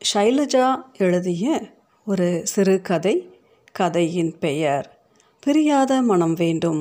ஷைலஜா எழுதிய ஒரு சிறுகதை கதையின் பெயர் பிரியாத மனம் வேண்டும்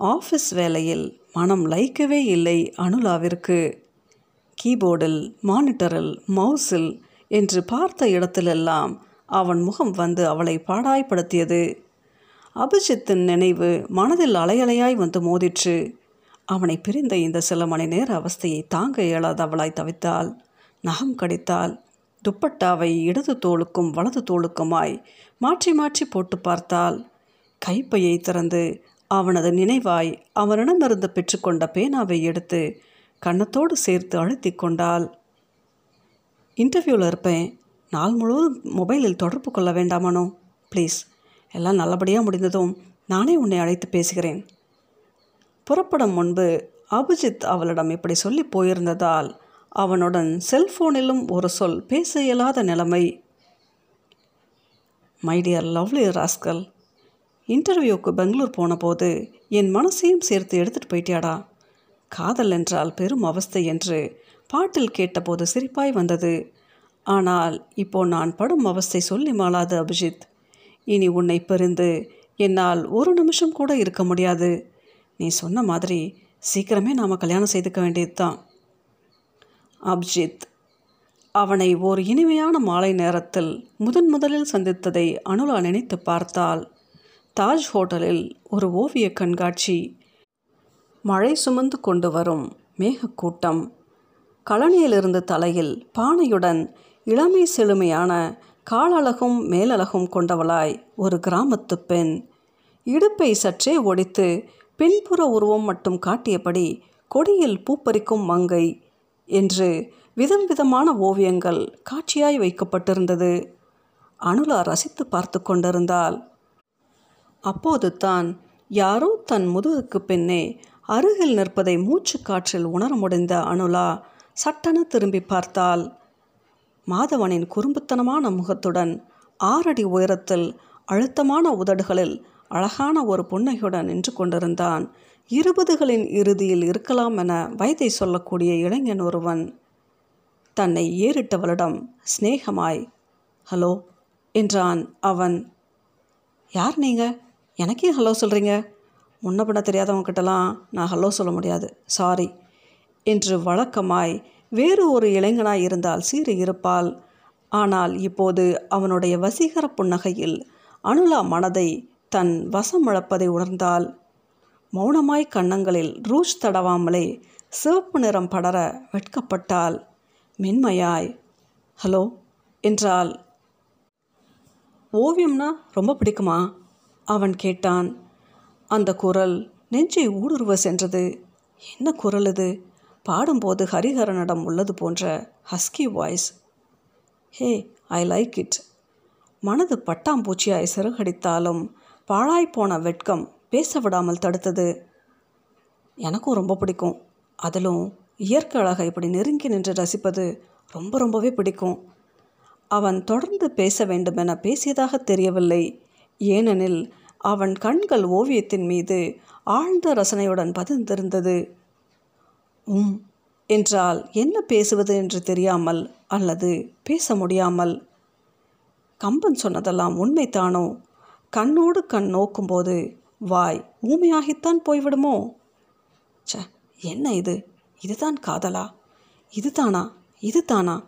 ஆஃபீஸ் வேலையில் மனம் லைக்கவே இல்லை அனுலாவிற்கு. கீபோர்டில் மானிட்டரில் மவுஸில் என்று பார்த்த இடத்திலெல்லாம் அவன் முகம் வந்து அவளை பாடாய்படுத்தியது அபிஜித்தின் நினைவு மனதில் அலையலையாய் வந்து மோதிற்று. அவனை பிரிந்த இந்த சில மணி நேர அவஸ்தையை தாங்க இயலாத அவளாய் தவித்தாள். நகம் கடித்தால் துப்பட்டாவை இடது தோளுக்கும் வலது தோளுக்குமாய் மாற்றி மாற்றி போட்டு பார்த்தால் கைப்பையை திறந்து அவனது நினைவாய் அவனிடமிருந்து பெற்றுக்கொண்ட பேனாவை எடுத்து கன்னத்தோடு சேர்த்து அழுத்தி கொண்டாள். இன்டர்வியூவில் இருப்பேன். நாள் முழுவதும் மொபைலில் தொடர்பு கொள்ள வேண்டாமானோ? ப்ளீஸ். எல்லாம் நல்லபடியாக முடிந்ததும் நானே உன்னை அழைத்து பேசுகிறேன். புறப்படும் முன்பு அபிஜித் அவளிடம் இப்படி சொல்லி போயிருந்ததால் அவனுடன் செல்போனிலும் ஒரு சொல் பேச இயலாத நிலைமை. மை டியர் லவ்லி ராஸ்கல் இன்டர்வியூக்கு பெங்களூர் போனபோது என் மனசையும் சேர்த்து எடுத்துகிட்டு போயிட்டியாடா? காதல் என்றால் பெரும் அவஸ்தை என்று பாட்டில் கேட்டபோது சிரிப்பாய் வந்தது. ஆனால் இப்போ நான் படும் அவஸ்தை சொல்லி மாளாது அபிஜித். இனி உன்னை பிரிந்து என்னால் ஒரு நிமிஷம் கூட இருக்க முடியாது. நீ சொன்ன மாதிரி சீக்கிரமே நாம் கல்யாணம் செய்துக்க வேண்டியது தான் அப்ஜித். அவனை ஓர் இனிமையான மாலை நேரத்தில் முதன் முதலில் சந்தித்ததை அனுலா நினைத்து பார்த்தால் தாஜ் ஹோட்டலில் ஒரு ஓவிய கண்காட்சி. மழை சுமந்து கொண்டு வரும் மேகக்கூட்டம் கழனியிலிருந்து தலையில் பானையுடன் இளமை செழுமையான காலழகும் மேலழகும் கொண்டவளாய் ஒரு கிராமத்து பெண். இடுப்பை சற்றே ஒடித்து பின்புற உருவம் மட்டும் காட்டியபடி கொடியில் பூப்பறிக்கும் மங்கை என்று விதம் விதமான ஓவியங்கள் காட்சியாய் வைக்கப்பட்டிருந்தது. அனுலா ரசித்து பார்த்து கொண்டிருந்தாள். அப்போது தான் யாரோ தன் முதுகுக்கு பின்னே அருகில் நிற்பதை மூச்சு காற்றில் உணர முடிந்த அனுலா சட்டென திரும்பி பார்த்தாள். மாதவனின் குறும்புத்தனமான முகத்துடன் ஆறடி உயரத்தில் அழுத்தமான உதடுகளில் அழகான ஒரு புன்னகையுடன் நின்று கொண்டிருந்தான். இருபதுகளின் இறுதியில் இருக்கலாம் என வயதை சொல்லக்கூடிய இளைஞன் ஒருவன் தன்னை ஏறிட்டவளிடம் சிநேகமாய் ஹலோ என்றான் அவன். யார் நீங்கள் எனக்கே ஹலோ சொல்கிறீங்க முன்ன பண்ண தெரியாதவங்ககிட்டலாம் நான் ஹலோ சொல்ல முடியாது. சாரி என்று வழக்கமாய் வேறு ஒரு இளைஞனாய் இருந்தால் சீறி இருப்பாள். ஆனால் இப்போது அவனுடைய வசீகர புன்னகையில் அனுலா மனதை தன் வசம் இழப்பதை உணர்ந்தால் மௌனமாய் கன்னங்களில் ரூஷ் தடவாமலே சிவப்பு நிறம் படர வெட்கப்பட்டாள். மென்மையாய் ஹலோ என்றால் ஓவியம்னா ரொம்ப பிடிக்குமா? அவன் கேட்டான். அந்த குரல் நெஞ்சை ஊடுருவ சென்றது. என்ன குரல் இது? பாடும்போது ஹரிஹரனிடம் உள்ளது போன்ற husky voice. Hey I like it. மனது பட்டாம்பூச்சியாய் சிறகடித்தாலும் பாழாய்ப்போன வெட்கம் பேச விடாமல் தடுத்தது. எனக்கும் ரொம்ப பிடிக்கும். அதிலும் இயற்கை அழகை இப்படி நெருங்கி நின்று ரசிப்பது ரொம்ப ரொம்பவே பிடிக்கும். அவன் தொடர்ந்து பேச வேண்டுமென பேசியதாக தெரியவில்லை. ஏனெனில் அவன் கண்கள் ஓவியத்தின் மீது ஆழ்ந்த ரசனையுடன் பதிந்திருந்தது. உம் என்றால் என்ன பேசுவது என்று தெரியாமல் அல்லது பேச முடியாமல். கம்பன் சொன்னதெல்லாம் உண்மைத்தானோ கண்ணோடு கண் நோக்கும்போது வாய் ஊமையாகித்தான் போய்விடுமோ? ச என்ன இது? இதுதான் காதலா? இதுதானா? இதுதானா?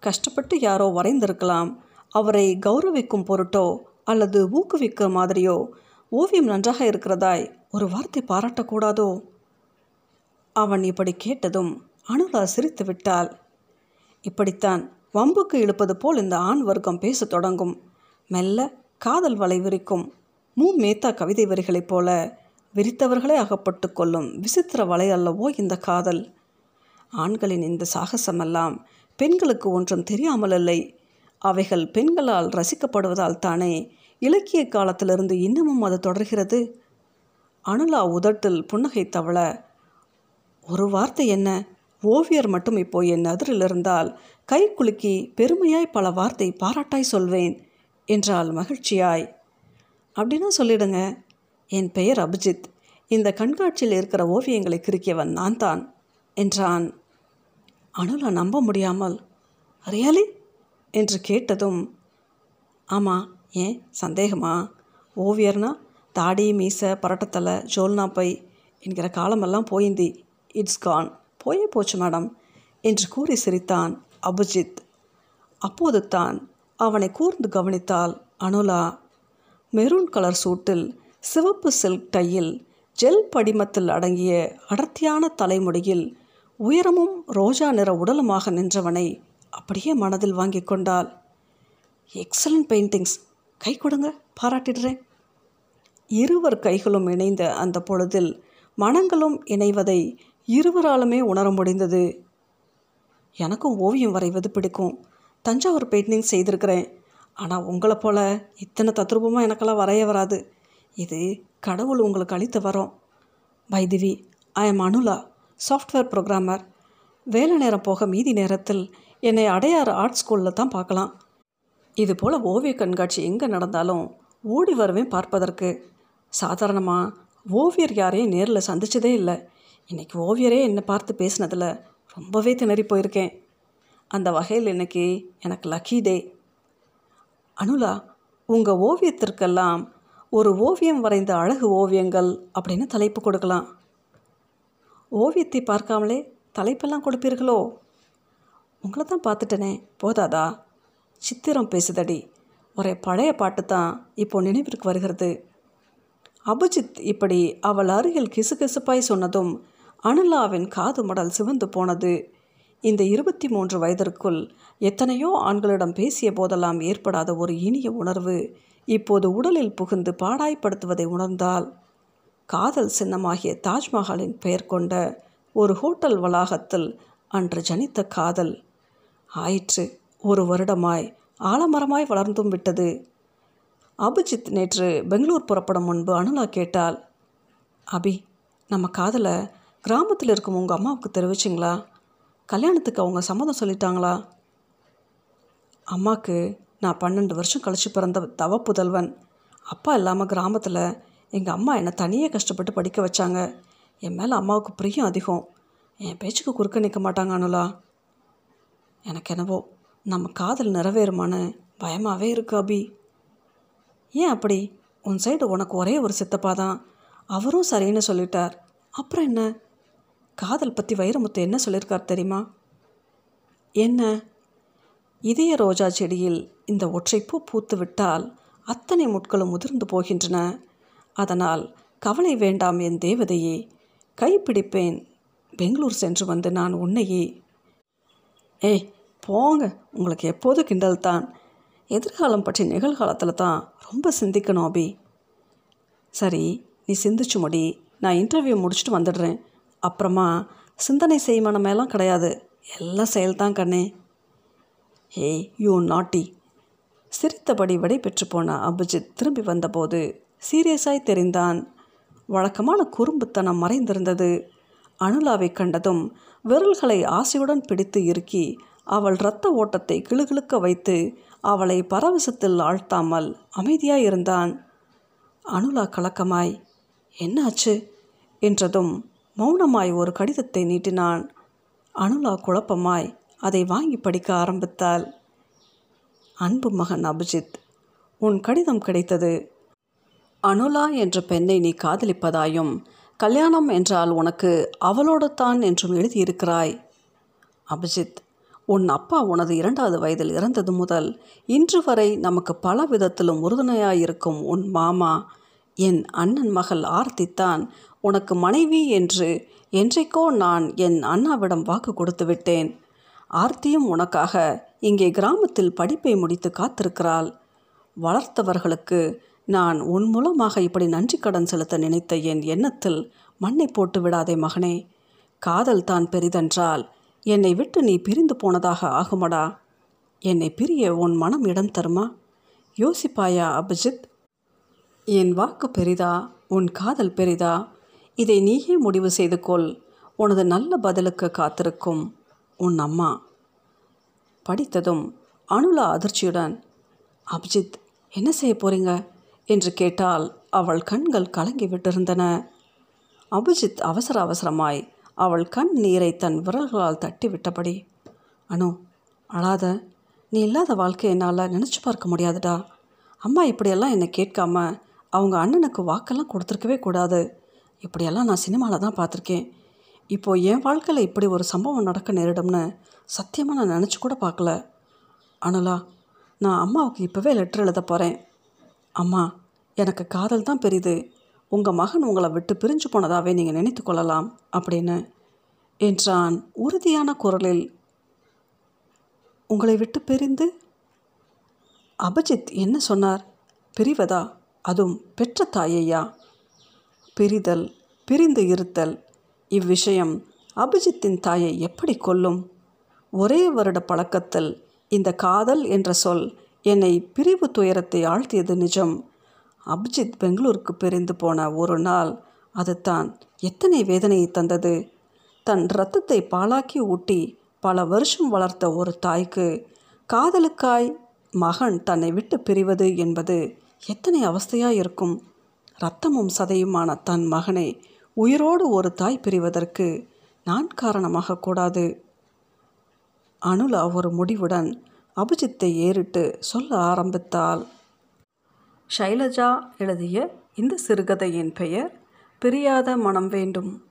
கஷ்டப்பட்டு யாரோ வரைந்திருக்கலாம். அவரை கௌரவிக்கும் பொருட்டோ அல்லது ஊக்குவிக்கிற மாதிரியோ ஓவியம் நன்றாக இருக்கிறதாய் ஒரு வார்த்தை பாராட்டக்கூடாதோ? அவன் இப்படி கேட்டதும் அனுலா சிரித்து விட்டாள். இப்படித்தான் வம்புக்கு இழுப்பது போல் இந்த ஆண் வர்க்கம் பேசத் தொடங்கும். மெல்ல காதல் வலை விரிக்கும். மூ. மேத்தா கவிதை வரிகளைப் போல விரித்தவர்களே அகப்பட்டு கொள்ளும் விசித்திர வலை அல்லவோ இந்த காதல்? ஆண்களின் இந்த சாகசமெல்லாம் பெண்களுக்கு ஒன்றும் தெரியாமலில்லை அவைகள் பெண்களால் ரசிக்கப்படுவதால் தானே இலக்கிய காலத்திலிருந்து இன்னமும் அது தொடர்கிறது? அனுலா உதட்டில் புன்னகை தவள ஒரு வார்த்தை என்ன? ஓவியர் மட்டும் இப்போ என் அதிரில் இருந்தால் கை குலுக்கி பெருமையாய் பல வார்த்தை பாராட்டாய் சொல்வேன் என்றால் மகிழ்ச்சியாய். அப்படின்னு சொல்லிடுங்க. என் பெயர் அபிஜித். இந்த கண்காட்சியில் இருக்கிற ஓவியங்களை கிறுக்கியவன் நான் தான் என்றான். அனுலா நம்ப முடியாமல் ரியலி என்று கேட்டதும் ஆமாம் ஏன்? சந்தேகமா? ஓவியர்னா தாடி மீசை பரட்டத்தலை ஜோல்னா பை என்கிற காலமெல்லாம் போயிந்தி. இட்ஸ் கான் போயே போச்சு மேடம் என்று கூறி சிரித்தான் அபிஜித். அப்போது தான் அவனை கூர்ந்து கவனித்தாள் அனுலா மெரூன் கலர் சூட்டில் சிவப்பு சில்க் டையில் ஜெல் படிமத்தில் அடங்கிய அடர்த்தியான தலைமுடியில் உயரமும் ரோஜா நிற உடலுமாக நின்றவனை அப்படியே மனதில் வாங்கி கொண்டாள். எக்ஸலண்ட் பெயிண்டிங்ஸ் கை கொடுங்க பாராட்டிடுறேன். இருவர் கைகளும் இணைந்த அந்த பொழுதில் மனங்களும் இணைவதை இருவராலுமே உணர முடிந்தது. எனக்கும் ஓவியம் வரைவது பிடிக்கும். தஞ்சாவூர் பெயிண்டிங் செய்திருக்கிறேன். ஆனால் உங்களை போல் இத்தனை தத்ரூபமாக எனக்கெல்லாம் வரைய வராது. இது கடவுள் உங்களுக்கு அளித்த வரோம். வைதிவி I am Anula software programmer. வேலை நேரம் போக மீதி நேரத்தில் என்னை அடையாறு ஆர்ட் ஸ்கூலில் தான் பார்க்கலாம். இது போல் ஓவிய கண்காட்சி எங்கே நடந்தாலும் ஓடி வருவேன் பார்ப்பதற்கு. சாதாரணமாக ஓவியர் யாரையும் நேரில் சந்திச்சதே இல்லை. இன்றைக்கி ஓவியரே என்னை பார்த்து பேசினதில் ரொம்பவே திணறி போயிருக்கேன். அந்த வகையில் இன்னைக்கு எனக்கு லக்கி டே. அனுலா உங்கள் ஓவியத்திற்கெல்லாம் ஒரு ஓவியம் வரைந்த அழகு ஓவியங்கள் அப்படின்னு தலைப்பு கொடுக்கலாம். ஓவியத்தை பார்க்காமலே தலைப்பெல்லாம் கொடுப்பீர்களோ? உங்களை தான் பார்த்துட்டனே போதாதா? சித்திரம் பேசுதடி. ஒரே பழைய பாட்டு தான் இப்போ நினைவிற்கு வருகிறது. அபிஜித் இப்படி அவள் அருகில் கிசுகிசுப்பாய் சொன்னதும் அனுலாவின் காது மடல் சிவந்து போனது. இந்த இருபத்தி மூன்று வயதிற்குள் எத்தனையோ ஆண்களிடம் பேசிய போதெல்லாம் ஏற்படாத ஒரு இனிய உணர்வு இப்போது உடலில் புகுந்து பாடாய்ப்படுத்துவதை உணர்ந்தால் காதல் சின்னமாகிய தாஜ்மஹாலின் பெயர் கொண்ட ஒரு ஹோட்டல் வளாகத்தில் அன்று ஜனித்த காதல். ஆயிற்று ஒரு வருடமாய் ஆலமரமாய் வளர்ந்தும் விட்டது. அபிஜித் நேற்று பெங்களூர் புறப்படும் முன்பு அனுலா கேட்டாள் அபி நம்ம காதலை கிராமத்தில் இருக்கும் உங்கள் அம்மாவுக்கு தெரிவிச்சிங்களா? கல்யாணத்துக்கு அவங்க சம்மதம் சொல்லிட்டாங்களா? அம்மாவுக்கு நான் பன்னெண்டு வருஷம் கழித்து பிறந்த தவ புதல்வன். அப்பா இல்லாமல் கிராமத்தில் எங்கள் அம்மா என்னை தனியே கஷ்டப்பட்டு படிக்க வச்சாங்க. என் மேலே அம்மாவுக்கு பிரியம் அதிகம். என் பேச்சுக்கு குறுக்க நிற்க மாட்டாங்க அனுலா. எனக்கு என்னவோ நம்ம காதல் நிறைவேறுமான்னு பயமாகவே இருக்கு அபி. ஏன் அப்படி? உன் சைடு உனக்கு ஒரே ஒரு சித்தப்பா தான் அவரும் சரின்னு சொல்லிட்டார். அப்புறம் என்ன? காதல் பற்றி வைரமுத்து என்ன சொல்லியிருக்கார் தெரியுமா? என்ன? இதய ரோஜா செடியில் இந்த ஒற்றைப்பூ பூத்து விட்டால் அத்தனை முட்களும் உதிர்ந்து போகின்றன. அதனால் கவலை வேண்டாம் என் தேவதையே கைப்பிடிப்பேன் பெங்களூர் சென்று வந்து நான் உன்னையே. ஏய் போங்க. உங்களுக்கு எப்போதும் கிண்டல் தான்? எதிர்காலம் பற்றி நிகழ்காலத்தில் தான் ரொம்ப சிந்திக்கணும் அபி. சரி நீ சிந்திச்சு முடி. நான் இன்டர்வியூ முடிச்சுட்டு வந்துடுறேன். அப்புறமா சிந்தனை செய்மனமேலாம் கிடையாது. எல்லாம் செயல்தான் கண்ணே. ஏய் யூ நாட்டி. சிரித்தபடி விடை பெற்று போன அபிஜித் திரும்பி வந்தபோது சீரியஸாய் தெரிந்தான். வழக்கமான குறும்புத்தனம் மறைந்திருந்தது. அனுலாவை கண்டதும் விரல்களை ஆசையுடன் பிடித்து இறுக்கி அவள் இரத்த ஓட்டத்தை கிளுகிழுக்க வைத்து அவளை பரவசத்தில் ஆழ்த்தாமல் அமைதியாயிருந்தான் அனுலா கலக்கமாய். என்னாச்சு? என்றதும் மௌனமாய் ஒரு கடிதத்தை நீட்டினான். அனுலா குழப்பமாய் அதை வாங்கி படிக்க ஆரம்பித்தாள். அன்பு மகன் அபிஜித் உன் கடிதம் கிடைத்தது. அனுலா என்ற பெண்ணை நீ காதலிப்பதாயும் கல்யாணம் என்றால் உனக்கு அவளோடத்தான் என்றும் எழுதியிருக்கிறாய். அபிஜித் உன் அப்பா உனது இரண்டாவது வயதில் இறந்தது முதல் இன்று வரை நமக்கு பல விதத்திலும் உறுதுணையாயிருக்கும் உன் மாமா என் அண்ணன் மகள் ஆர்த்தித்தான் உனக்கு மனைவி என்று என்றைக்கோ நான் என் அண்ணாவிடம் வாக்கு கொடுத்து விட்டேன். ஆர்த்தியும் உனக்காக இங்கே கிராமத்தில் படிப்பை முடித்து காத்திருக்கிறாள். வளர்த்தவர்களுக்கு நான் உன் மூலமாக இப்படி நன்றி கடன் செலுத்த நினைத்த என் எண்ணத்தில் மண்ணை போட்டு விடாதே மகனே. காதல் தான் பெரிதென்றால் என்னை விட்டு நீ பிரிந்து போனதாக ஆகுமடா? என்னை பிரிய உன் மனம் இடம் தருமா? யோசிப்பாயா அபிஜித்? என் வாக்கு பெரிதா? உன் காதல் பெரிதா? இதை நீயே முடிவு செய்து கொள் உனது நல்ல பதிலுக்கு காத்திருக்கும். உன் அம்மா. படித்ததும் அனுலா அதிர்ச்சியுடன் அபிஜித் என்ன செய்ய போறீங்க? என்று கேட்டால் அவள் கண்கள் கலங்கி விட்டிருந்தன. அபிஜித் அவசர அவசரமாய் அவள் கண் நீரை தன் விரல்களால் தட்டி விட்டபடி அனு அழாத. நீ இல்லாத வாழ்க்கை என்னால் நினச்சி பார்க்க முடியாதுடா. அம்மா இப்படியெல்லாம் என்னை கேட்காம அவங்க அண்ணனுக்கு வாக்கெல்லாம் கொடுத்துருக்கவே கூடாது. இப்படியெல்லாம் நான் சினிமாவில் தான் பார்த்துருக்கேன். இப்போது என் வாழ்க்கையில் இப்படி ஒரு சம்பவம் நடக்க நேரிடும்னு சத்தியமாக நான் நினச்சி கூட பார்க்கல. அனுலா நான் அம்மாவுக்கு இப்போவே லெட்டர் எழுத போகிறேன் அம்மா எனக்கு காதல் தான் பெரியுது உங்கள் மகன் உங்களை விட்டு பிரிஞ்சு போனதாகவே நீங்கள் நினைத்து கொள்ளலாம் அப்படின்னு. என்றான் உறுதியான குரலில் உங்களை விட்டு பிரிந்து? அபிஜித் என்ன சொன்னார்? பிரிவதா? அதுவும் பெற்ற தாயையா? பிரிதல் பிரிந்து இருத்தல். இவ்விஷயம் அபிஜித்தின் தாயை எப்படி கொல்லும்? ஒரே வருட பழக்கத்தில் இந்த காதல் என்ற சொல் என்னை பிரிவு துயரத்தை ஆழ்த்தியது நிஜம். அபிஜித் பெங்களூருக்கு பிரிந்து போன ஒரு நாள் அது தான் எத்தனை வேதனையை தந்தது. தன் இரத்தத்தை பாலாக்கி ஊட்டி பல வருஷம் வளர்த்த ஒரு தாய்க்கு காதலுக்காய் மகன் தன்னை விட்டு பிரிவது என்பது எத்தனை அவஸ்தையாக இருக்கும்? ரத்தமும் சதையுமான தன் மகனை உயிரோடு ஒரு தாய் பிரிவதற்கு நான் காரணமாக கூடாது. அனுலா ஒரு முடிவுடன் அபிஜித்தை ஏறிட்டு சொல்ல ஆரம்பித்தாள். ஷைலஜா எழுதிய இந்த சிறுகதையின் பெயர் பிரியாத மனம் வேண்டும்.